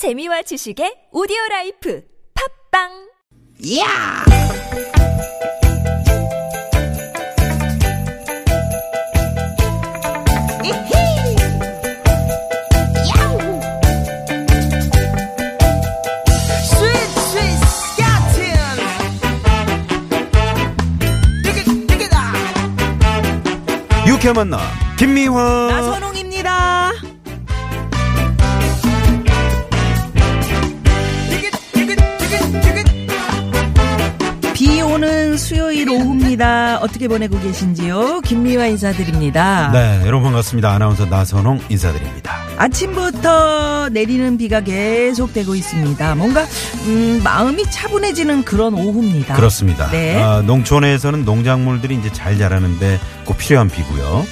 재미와 지식의 오디오 라이프 팝빵 야! 유쾌한 만남 김미화 오후입니다. 어떻게 보내고 계신지요? 김미화 인사드립니다. 네 여러분 반갑습니다 아나운서 나선홍 인사드립니다 아침부터 내리는 비가 계속되고 있습니다. 뭔가 음, 마음이 차분해지는 그런 오후입니다. 그렇습니다 네. 아, 농촌에서는 농작물들이 이제 잘 자라는데 꼭 필요한 비고요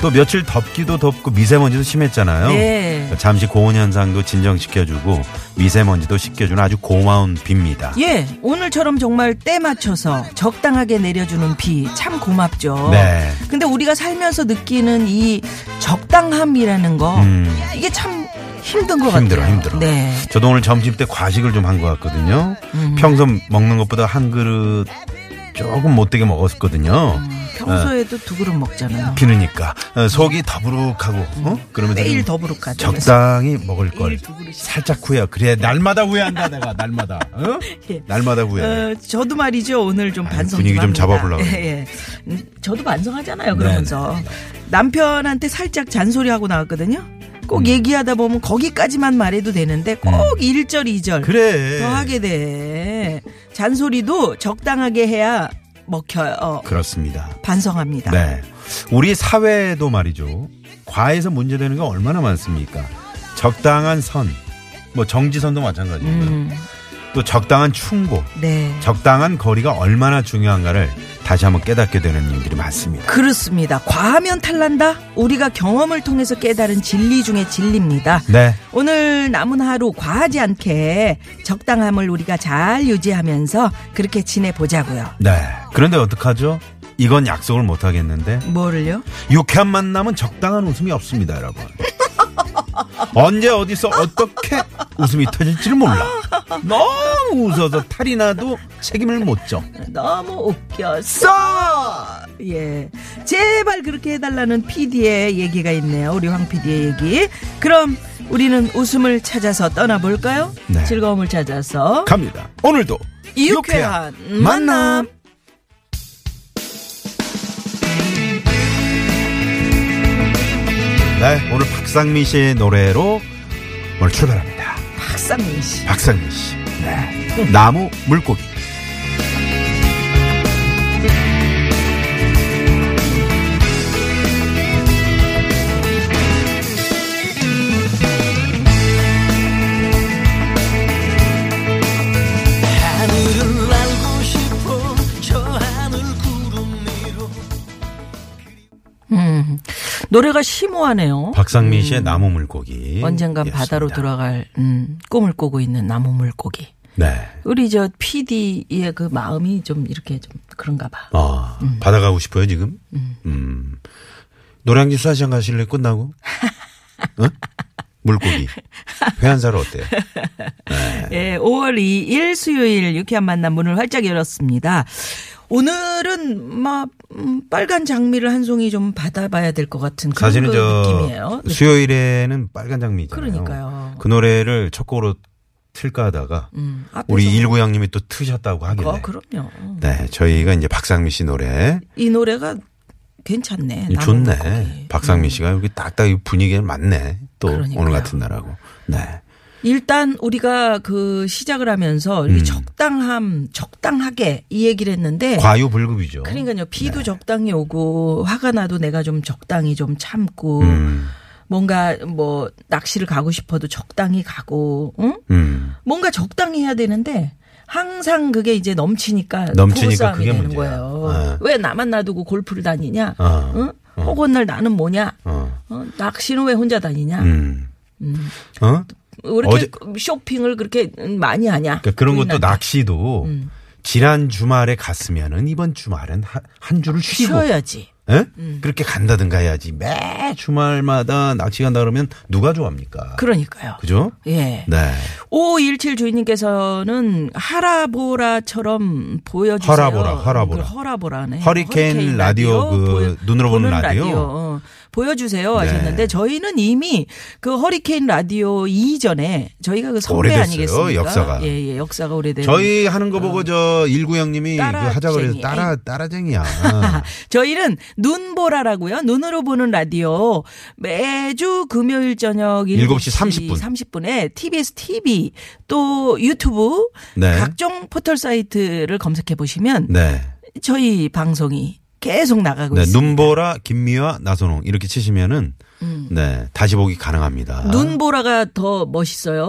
또 며칠 덥기도 덥고 미세먼지도 심했잖아요 네. 잠시 고온 현상도 진정시켜주고 미세먼지도 씻겨주는 아주 고마운 비입니다 예, 오늘처럼 정말 때 맞춰서 적당하게 내려주는 비 참 고맙죠. 네. 근데 우리가 살면서 느끼는 이 적당함이라는 거 음. 이게 참 힘든 것 힘들어, 같아요. 힘들어. 네. 저도 오늘 점심 때 과식을 좀 한 것 같거든요 음. 평소 먹는 것보다 한 그릇 조금 못되게 먹었거든요 평소에도 두 그릇 먹잖아요. 비누니까 어, 속이 더부룩하고 어? 그러면 매일 더부룩하죠. 적당히 먹을 걸 매일 두 그릇씩. 살짝 후회. 그래 날마다 후회한다 내가 날마다. 어? 예. 날마다 후회. 어, 저도 말이죠. 오늘 좀 아니, 반성 분위기 좀 합니다. 잡아보려고 예, 예. 음, 저도 반성하잖아요. 네, 그러면서 남편한테 살짝 잔소리하고 나왔거든요. 꼭 얘기하다 보면 거기까지만 말해도 되는데 꼭일 1절 2절 음. 그래. 더 하게 돼. 잔소리도 적당하게 해야 먹혀요. 그렇습니다. 반성합니다. 네. 우리 사회도 말이죠. 과에서 문제되는 게 얼마나 많습니까? 적당한 선, 뭐 정지선도 마찬가지고요. 음, 또 적당한 충고, 네. 적당한 거리가 얼마나 중요한가를 다시 한번 깨닫게 되는 일들이 많습니다. 그렇습니다. 과하면 탈난다? 우리가 경험을 통해서 깨달은 진리 중에 진리입니다. 네. 오늘 남은 하루 과하지 않게 적당함을 우리가 잘 유지하면서 그렇게 지내보자고요. 네. 그런데 어떡하죠? 이건 약속을 못 하겠는데 뭐를요? 유쾌한 만남은 적당한 웃음이 없습니다, 여러분. 언제 어디서 어떻게 웃음이 터질지를 몰라. 너무 웃어서 탈이 나도 책임을 못 져. 너무 웃겼어! 예. 제발 그렇게 해달라는 PD의 얘기가 있네요. 우리 황 PD의 얘기. 그럼 우리는 웃음을 찾아서 떠나볼까요? 네. 즐거움을 찾아서. 갑니다. 오늘도 유쾌한 만남. 네, 오늘 박상민 씨의 노래로 오늘 출발합니다. 박상민 씨. 박상민 씨. 네. 나무 물고기. 노래가 심오하네요. 박상민 씨의 나무 물고기. 언젠간 였습니다. 바다로 돌아갈 음, 꿈을 꾸고 있는 나무 물고기. 네. 우리 저 PD의 그 마음이 좀 이렇게 좀 그런가 봐. 아, 바다 가고 싶어요, 지금? 음. 노량진 수사시장 가실래, 끝나고? 응? 물고기. 회한사로 어때요? 예, 5월 2일 수요일 유쾌한 만남 문을 활짝 열었습니다. 오늘은 막 음, 빨간 장미를 한 송이 좀 받아봐야 될 것 같은 그런 사실은 그저 느낌이에요. 수요일에는 빨간 장미잖아요. 그러니까요. 그 노래를 첫 곡으로 틀까 하다가 음, 우리 일구 형님이 또 트셨다고 하길래. 어, 그럼요. 네, 저희가 이제 박상민 씨 노래 이 노래가 괜찮네. 좋네. 물고기. 박상민 씨가 여기 딱딱 이 분위기에 맞네. 또 그러니까요. 오늘 같은 날하고. 네. 일단 우리가 그 시작을 하면서 음. 적당함, 적당하게 이 얘기를 했는데 과유불급이죠. 그러니까요. 비도 적당히 오고 화가 나도 내가 좀 적당히 좀 참고 음, 뭔가 뭐 낚시를 가고 싶어도 적당히 가고 응? 음. 뭔가 적당히 해야 되는데 항상 그게 이제 넘치니까 넘치니까 그게 되는 문제야. 거예요. 어. 왜 나만 놔두고 골프를 다니냐? 어. 응? 혹은 날 나는 뭐냐? 어. 어? 낚시는 왜 혼자 다니냐? 음. 어? 왜 이렇게 어제- 쇼핑을 그렇게 많이 하냐? 그러니까 그런 것도. 낚시도 음. 지난 주말에 갔으면은 이번 주말은 한, 한 주를 쉬고 쉬어야지. 예? 음. 그렇게 간다든가 해야지. 매 주말마다 낚시 간다 그러면 누가 좋아합니까? 그러니까요. 그죠? 예. 네. 5517 주인님께서는 하라보라처럼 보여주세요. 허라보라, 허라보라. 그 허라보라네. 허리케인 라디오 그 눈으로 보는 라디오? 어, 보여주세요 네. 하셨는데 저희는 이미 그 허리케인 라디오 이전에 저희가 그 선배 오래됐어요, 아니겠습니까? 역사가. 예, 예, 역사가 오래된. 저희 하는 거 보고 저 일구형님이 그. 하자 그래서 따라 따라쟁이야. 저희는 눈보라라고요. 눈으로 보는 라디오 매주 금요일 저녁 7시 30분. 30분에 TBS TV 또 유튜브 네. 각종 포털 사이트를 검색해 보시면 네. 저희 방송이 계속 나가고 네, 있습니다. 눈보라 김미화 나선홍 이렇게 치시면은 네 다시 보기 가능합니다. 음. 눈보라가 더 멋있어요.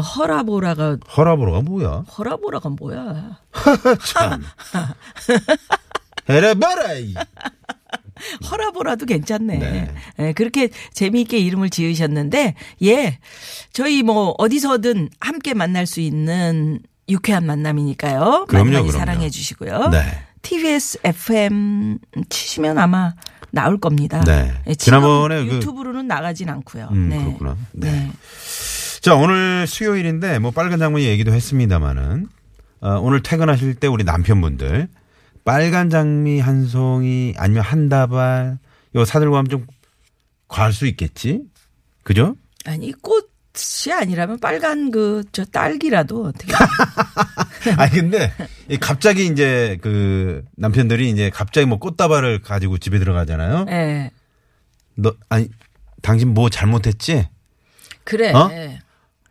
허라보라가 허라보라가 뭐야? 허라보라가 뭐야? 참. 헤라바라 이. 허라보라도 괜찮네. 네. 예, 그렇게 재미있게 이름을 지으셨는데, 예, 저희 뭐 어디서든 함께 만날 수 있는 유쾌한 만남이니까요. 그럼요, 많이 많이 그럼요. 사랑해 주시고요. 네. TBS FM 치시면 아마 나올 겁니다. 네. 예, 지난번에 그- 유튜브로는 나가진 않고요. 음, 네. 그렇구나. 네. 네. 자 오늘 수요일인데 뭐 빨간 장미 얘기도 했습니다마는 어, 오늘 퇴근하실 때 우리 남편분들 빨간 장미 한 송이 아니면 한 다발 요 사들고 하면 좀 과할 수 있겠지, 그죠? 아니 꽃 이 아니라면 빨간 그 저 딸기라도 어떻게 아니 근데 이 갑자기 이제 그 남편들이 이제 갑자기 뭐 꽃다발을 가지고 집에 들어가잖아요. 예. 너 아니 당신 뭐 잘못했지? 그래. 어? 예.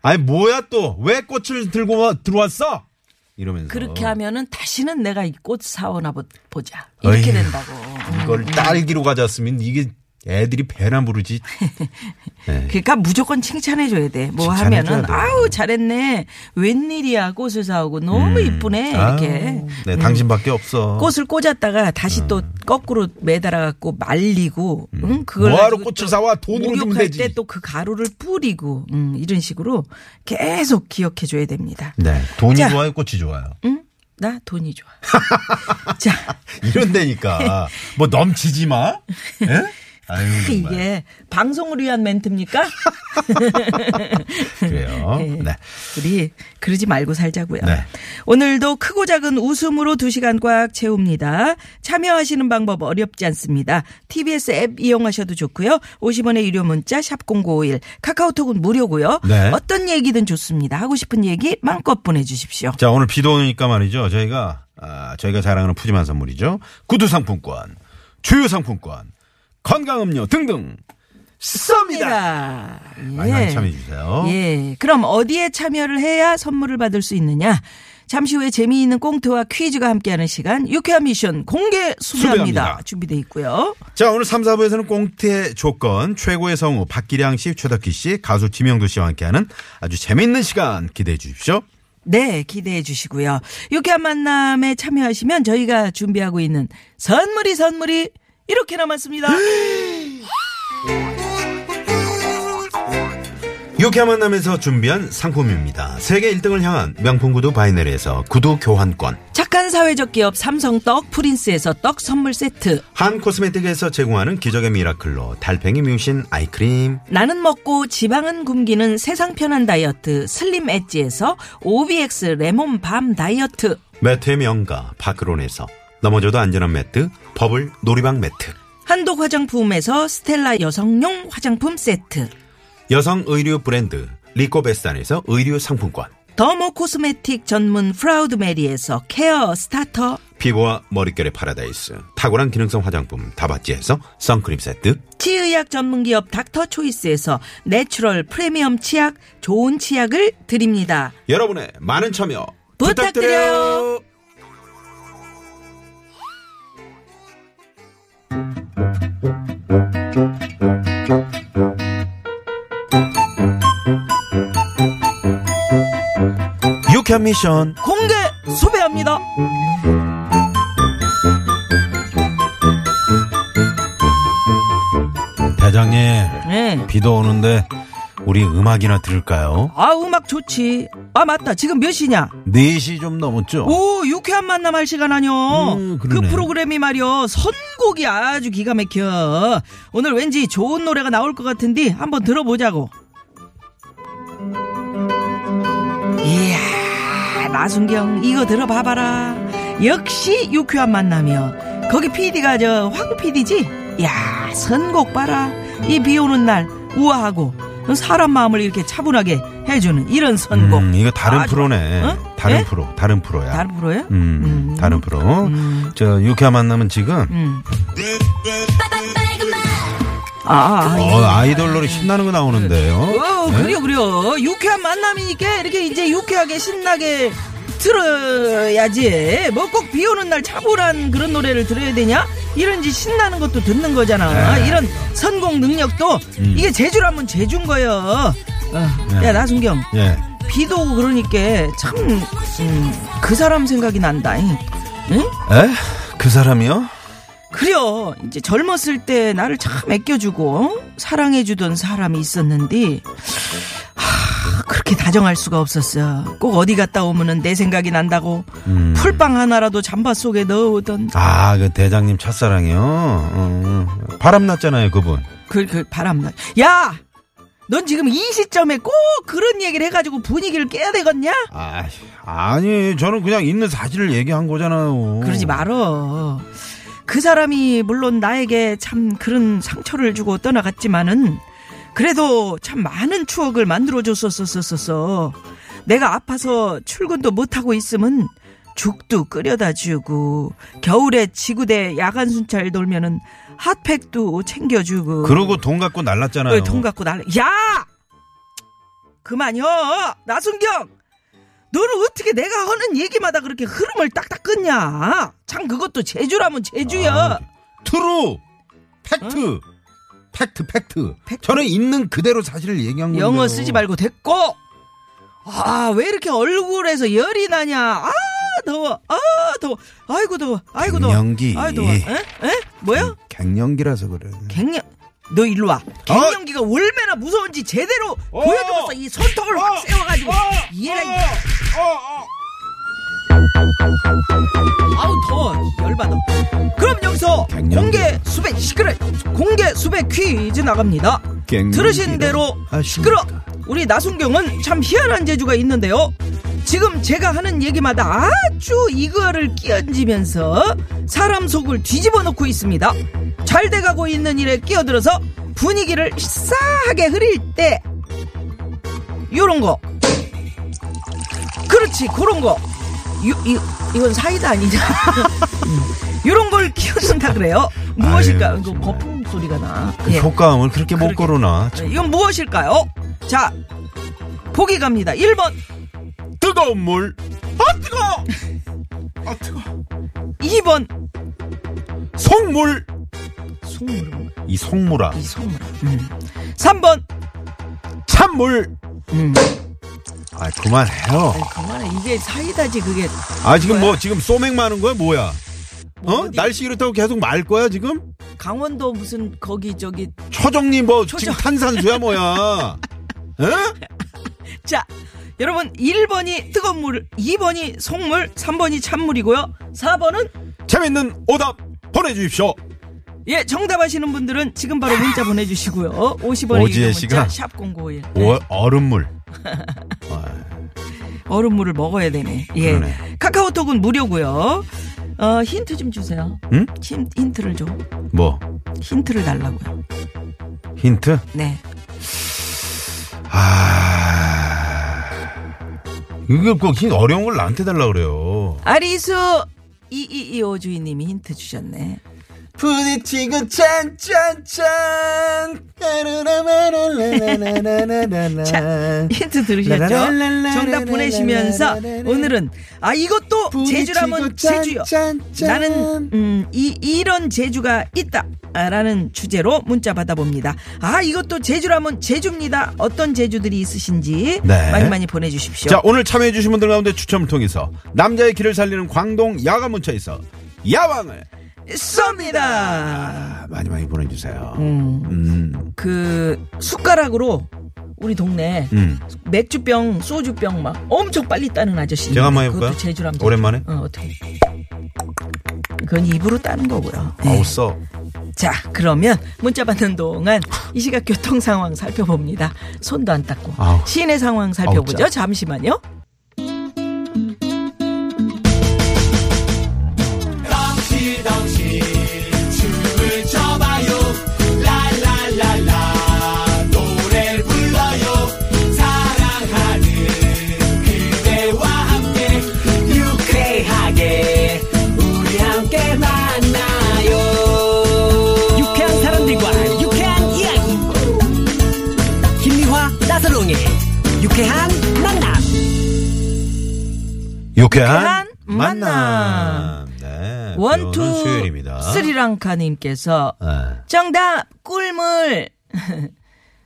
아니 뭐야 또 왜 꽃을 들고 와- 들어왔어? 이러면서 그렇게 하면은 다시는 내가 이 꽃 사오나 보- 보자. 이렇게 어휴, 된다고. 이걸 딸기로 가져왔으면 이게 애들이 배나 부르지. 네. 그러니까 무조건 칭찬해 줘야 돼. 뭐 칭찬해줘야 하면은. 아우 잘했네. 웬일이야 꽃을 사오고 너무 이쁘네 이렇게. 아우, 네, 당신밖에 없어. 꽃을 꽂았다가 다시 또 거꾸로 매달아 갖고 말리고 응? 그걸 음. 뭐하러 꽃을 또 사와? 돈으로 주면 되지. 때또 그 가루를 뿌리고 음, 이런 식으로 계속 기억해 줘야 됩니다. 네, 돈이 자. 좋아요, 꽃이 좋아요. 응? 나 돈이 좋아. 자, 이런다니까 뭐 넘치지 마. 예? 아유. 이게 방송을 위한 멘트입니까? 그래요. 네. 우리 그러지 말고 살자고요. 네. 오늘도 크고 작은 웃음으로 두 시간 꽉 채웁니다. 참여하시는 방법 어렵지 않습니다. TBS 앱 이용하셔도 좋고요. 50원의 유료 문자 샵 #0951 카카오톡은 무료고요. 네. 어떤 얘기든 좋습니다. 하고 싶은 얘기 마음껏 보내주십시오. 자, 오늘 비도 오니까 말이죠. 저희가 아, 저희가 자랑하는 푸짐한 선물이죠. 구두 상품권, 주유 상품권, 건강음료 등등 쏩니다. 많이 많이 참여해 주세요. 예. 그럼 어디에 참여를 해야 선물을 받을 수 있느냐? 잠시 후에 재미있는 꽁트와 퀴즈가 함께하는 시간 유쾌한 미션 공개 수배합니다. 수배합니다. 준비돼 있고요. 자, 오늘 3, 4부에서는 꽁트의 조건, 최고의 성우, 박기량 씨, 최덕기 씨, 가수 지명도 씨와 함께하는 아주 재밌는 시간 기대해 주십시오. 네, 기대해 주시고요. 유쾌한 만남에 참여하시면 저희가 준비하고 있는 선물이 선물이 이렇게 남았습니다. 유쾌한 만남에서 준비한 상품입니다. 세계 1등을 향한 명품 구두 바이네리에서 구두 교환권, 착한 사회적 기업 삼성 떡 프린스에서 떡 선물 세트. 한 코스메틱에서 제공하는 기적의 미라클로 달팽이 뮤신 아이크림, 나는 먹고 지방은 굶기는 세상 편한 다이어트 슬림 엣지에서 OBX 레몬 밤 다이어트. 매트의 명가 파크론에서 넘어져도 안전한 매트, 버블 놀이방 매트, 한독 화장품에서 스텔라 여성용 화장품 세트. 여성 의류 브랜드 리코베스탄에서 의류 상품권, dermo cosmetic 전문 프라우드 메리에서 care starter. 피부와 머릿결의 파라다이스, 탁월한 기능성 화장품 다바찌에서 선크림 세트, 치의학 전문기업 닥터 초이스에서 내추럴 프리미엄 치약 좋은 치약을 드립니다. 여러분의 많은 참여 부탁드려요. 부탁드려요. 유쾌한 미션 공개 수배합니다. 대장님 네. 비도 오는데 우리 음악이나 들을까요? 아 음악 좋지. 아 맞다. 지금 몇 시냐? 4시 좀 넘었죠? 오 6. 유쾌한 만남 할 시간 아니요. 음, 그. 프로그램이 말이요. 선곡이 아주 기가 막혀. 오늘 왠지 좋은 노래가 나올 것 같은데 한번 들어보자고. 나순경 이거 들어봐봐라. 역시 유쾌한 만남이요. 거기 PD가 저 황 PD지? 야, 선곡 봐라. 이 비 오는 날 우아하고 사람 마음을 이렇게 차분하게 해주는 이런 선곡. 음, 이거 다른 아, 프로네. 어? 다른 예? 프로, 다른 프로야. 다른 프로예요? 음, 음. 다른 프로. 음. 저 유쾌한 만남은 지금 음. 아, 아, 어, 아이돌 노래 신나는 거 나오는데요. 어, 네? 그래요, 그래요. 유쾌한 만남이니까 이렇게 이제 유쾌하게 신나게 들어야지. 뭐 꼭 비 오는 날 차분한 그런 노래를 들어야 되냐? 이런 지 신나는 것도 듣는 거잖아. 네. 이런 선곡 능력도 음. 이게 제주라면 제주인 거예요. 어. 네. 야, 나순경. 예. 비도 오고 그러니까 참, 음, 그 사람 생각이 난다. 응? 에? 그 사람이요? 그래요. 이제 젊었을 때 나를 참 아껴주고 사랑해주던 사람이 있었는데 하, 그렇게 다정할 수가 없었어. 꼭 어디 갔다 오면은 내 생각이 난다고 음. 풀빵 하나라도 잠바 속에 넣어오던 아, 그 대장님 첫사랑이요? 어, 바람 났잖아요, 그분. 그, 그 바람 나. 야! 넌 지금 이 시점에 꼭 그런 얘기를 해가지고 분위기를 깨야 되겠냐? 아, 아니, 저는 그냥 있는 사실을 얘기한 거잖아요. 그러지 말어. 그 사람이 물론 나에게 참 그런 상처를 주고 떠나갔지만은 그래도 참 많은 추억을 만들어줬었었었어. 내가 아파서 출근도 못하고 있으면 죽도 끓여다 주고 겨울에 지구대 야간 순찰 돌면은 핫팩도 챙겨주고 그러고 돈 갖고 날랐잖아요. 어, 돈 갖고 날래. 야! 그만요! 나순경! 너는 어떻게 내가 하는 얘기마다 그렇게 흐름을 딱딱 끊냐? 참 그것도 재주라면 재주야. 아, True! Fact! Fact, fact. Fact? 저는 있는 그대로 사실을 얘기한 건데. 영어 쓰지 말고 됐고. 아, 왜 이렇게 얼굴에서 열이 나냐? 아, 더워. 아, 더워. 아이고 더워. 아이고 더워. 갱년기. 아이 더워. 에? 에? 뭐야? 갱년기라서 그래. 갱년 너 일로 와. 갱년기가 얼마나 무서운지 제대로 보여주고서 이 손톱을 확 세워가지고 얘라 이 아우 더워 열받아 그럼 여기서. 공개 수백 시끄러 공개 수백 퀴즈 나갑니다. 들으신 대로 시끄러. 하십니까? 우리 나순경은 참 희한한 재주가 있는데요. 지금 제가 하는 얘기마다 아주 이거를 끼얹으면서 사람 속을 뒤집어 놓고 있습니다. 잘 돼가고 있는 일에 끼어들어서 분위기를 싸하게 흐릴 때 요런 거. 그렇지 그런 거 요, 이, 이건 사이다 아니냐 음, 요런 걸 키워준다 그래요 무엇일까 아유. 거품 소리가 나 그 예. 효과음을 그렇게 못. 걸어놔. 참. 이건 무엇일까요 자 보기 갑니다 1번 뜨거운 물. 아, 뜨거! 아, 뜨거. 2번 속물. 속물은 이 속물아. 이 속물 음. 3번 찬물. 음. 아, 그만해요. 아이, 그만해 이게 사이다지 그게 아, 지금? 뭐, 지금 소맥 마는 거야, 뭐야? 어? 어디- 날씨 이렇다고 계속 말 거야, 지금? 강원도 무슨 거기 저기 초정리 뭐, 초정. 지금 탄산수야, 뭐야? 에? 자 여러분 1번이 뜨거운 물 2번이 속물 3번이 찬물이고요 4번은 재밌는 오답 보내주십시오. 예 정답 아시는 분들은 지금 바로 문자 보내주시고요 50원의 오지혜 씨가 문자 샵0951 오, 얼음물. 얼음물을 먹어야 되네 예 그러네. 카카오톡은 무료고요 어 힌트 좀 주세요 응? 힌, 힌트를 좀 뭐, 힌트를 달라고요 힌트? 네 아. 이게 꼭 힌- 어려운 걸 나한테 달라 그래요. 아리수 2225 주인님이 힌트 주셨네 부딪히고 짠짠짠 자, 힌트 들으셨죠? 정답 보내시면서 오늘은 아 이것도 제주라면 제주요. 나는 음, 이 이런 제주가 있다 라는 주제로 문자 받아봅니다. 아 이것도 제주라면 제주입니다. 어떤 제주들이 있으신지 네. 많이 많이 보내주십시오. 자 오늘 참여해주신 분들 가운데 추첨을 통해서 남자의 길을 살리는 광동 야간 문자에서 야왕을 쏩니다. 아, 많이 많이 보내주세요. 음, 음. 그 숟가락으로 우리 동네 음. 맥주병, 소주병 막 엄청 빨리 따는 아저씨. 제가 한번 해볼까요? 그것도 제주람. 오랜만에? 어, 어떻게? 그건 입으로 따는 거고요. 네. 아우 써. 자, 그러면 문자 받는 동안 이 시각 교통 상황 살펴봅니다. 손도 안 닦고. 아우. 시내 상황 살펴보죠. 아우, 잠시만요. 유쾌한 만남. 네. 원투. 스리랑카님께서 네. 정답 꿀물.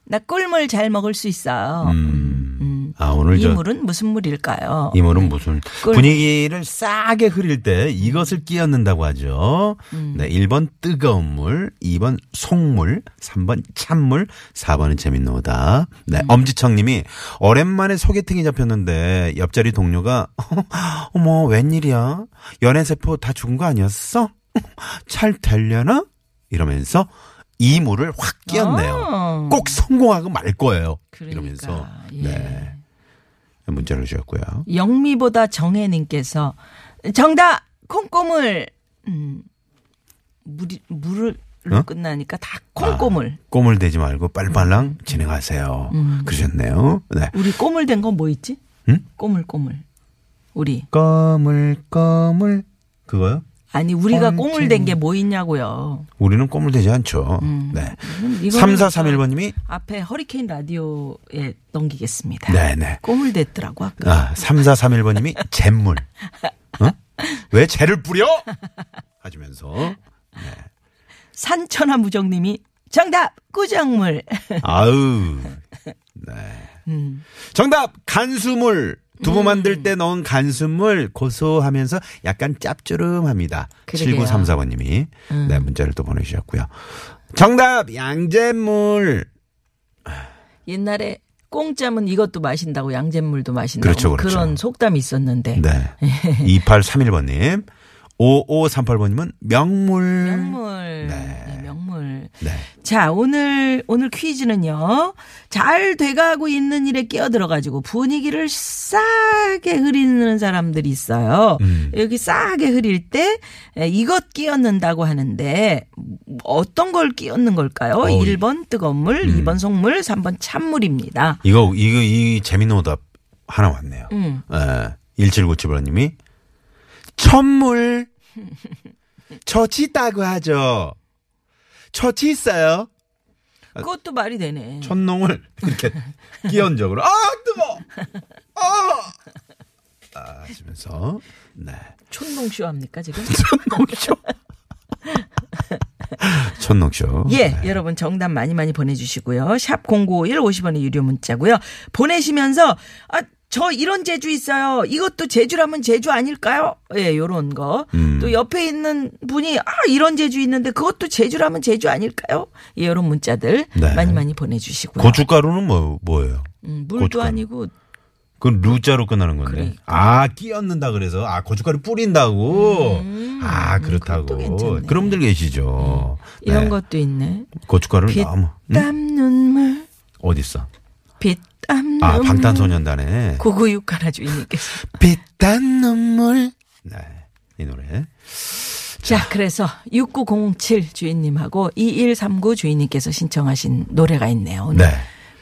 나 꿀물 잘 먹을 수 있어요. 음. 아 오늘 이저 물은 무슨 물일까요? 이 물은 무슨 꿀. 분위기를 싸게 흐릴 때 이것을 끼얹는다고 하죠. 음. 네, 1번 뜨거운 물, 2번 속물, 3번 찬물, 4번은 재밌는 오다. 네, 음. 엄지청 님이 오랜만에 소개팅이 잡혔는데 옆자리 동료가 어머 웬일이야? 연애 세포 다 죽은 거 아니었어? 잘 되려나? 이러면서 이 물을 확 끼얹네요. 아. 꼭 성공하고 말 거예요. 그러니까, 이러면서 예. 네. 문자를 주셨고요. 영미보다 정혜님께서 정답 콩고물. 음, 물이 물을 로 어? 끝나니까 다 콩고물. 꼬물 대지 말고 빨리빨랑 진행하세요. 그러셨네요. 네. 우리 꼬물 된 건 뭐 있지? 응? 꼬물 꼬물. 우리 꼬물 꼬물 그거요? 아니 우리가 콩, 꼬물 된 게 뭐 있냐고요. 우리는 꼬물 되지 않죠. 네. 음, 이거는 3431번님이 앞에 허리케인 라디오에 넘기겠습니다. 네네. 꼬물 됐더라고 아까. 아, 3431번님이 잿물. 어? 왜 쟤를 뿌려? 하시면서. 산천하 무정님이 정답 꾸정물. 아우. 네. 음. 정답 간수물. 두부 만들 때 넣은 간수물 고소하면서 약간 짭조름합니다. 그러게요. 음. 7934번님이 네 문자를 또 보내주셨고요. 정답 양잿물. 옛날에 꽁짜면 이것도 마신다고 양잿물도 마신다고 그렇죠, 그렇죠. 런 속담이 있었는데 네. 2831번님. 5538번님은 명물. 명물. 네. 네, 명물. 네. 자, 오늘, 오늘 퀴즈는요, 잘 돼가고 있는 일에 끼어들어가지고 분위기를 싸게 흐리는 사람들이 있어요. 음. 여기 싸게 흐릴 때, 에, 이것 끼얹는다고 하는데, 어떤 걸 끼얹는 걸까요? 어, 1번 뜨거운 물, 음. 2번 속물, 3번 찬물입니다. 이거, 이거, 이 재밌는 오답 하나 왔네요. 음. 예. 1797번님이 천물. 처치 있다고 하죠. 처치 있어요. 그것도 말이 되네. 천농을 이렇게 끼얹적으로 아 뜨거 아 아, 하시면서 네 촌농쇼 합니까, 지금? 천농쇼 천농쇼 예, 네. 여러분 정답 많이 많이 보내주시고요. 샵 0951 50원의 유료 문자고요. 보내시면서 아, 저 이런 제주 있어요. 이것도 제주라면 제주 아닐까요? 예, 요런 거. 음. 또 옆에 있는 분이 아, 이런 제주 있는데 그것도 제주라면 제주 아닐까요? 예, 요런 문자들 네. 많이 많이 보내 주시고요. 고춧가루는 뭐 뭐예요? 음, 물도 고춧가루. 아니고 그건 루자로 끝나는 건데 그러니까. 아 끼얹는다 그래서 아 고춧가루 뿌린다고 음, 아 음, 그렇다고. 그런 분들 계시죠 이런 네. 것도 있네. 고춧가루를 너무 응? 피땀 눈물, 어디 있어 피 땀 아. 방탄소년단의 고구육 하나 주인님께서. 빛단 눈물 네 이 노래 자, 그래서 6907 주인님하고 2139 주인님께서 신청하신 노래가 있네요. 네.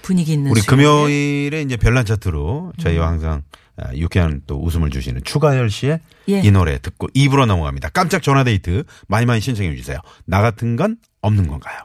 분위기 있는 우리 수요일. 금요일에 이제 별난 차트로 저희와 항상 아, 유쾌한 또 웃음을 주시는 추가열 씨의 예. 이 노래 듣고 입으로 넘어갑니다. 깜짝 전화데이트 많이 많이 신청해 주세요. 나 같은 건 없는 건가요?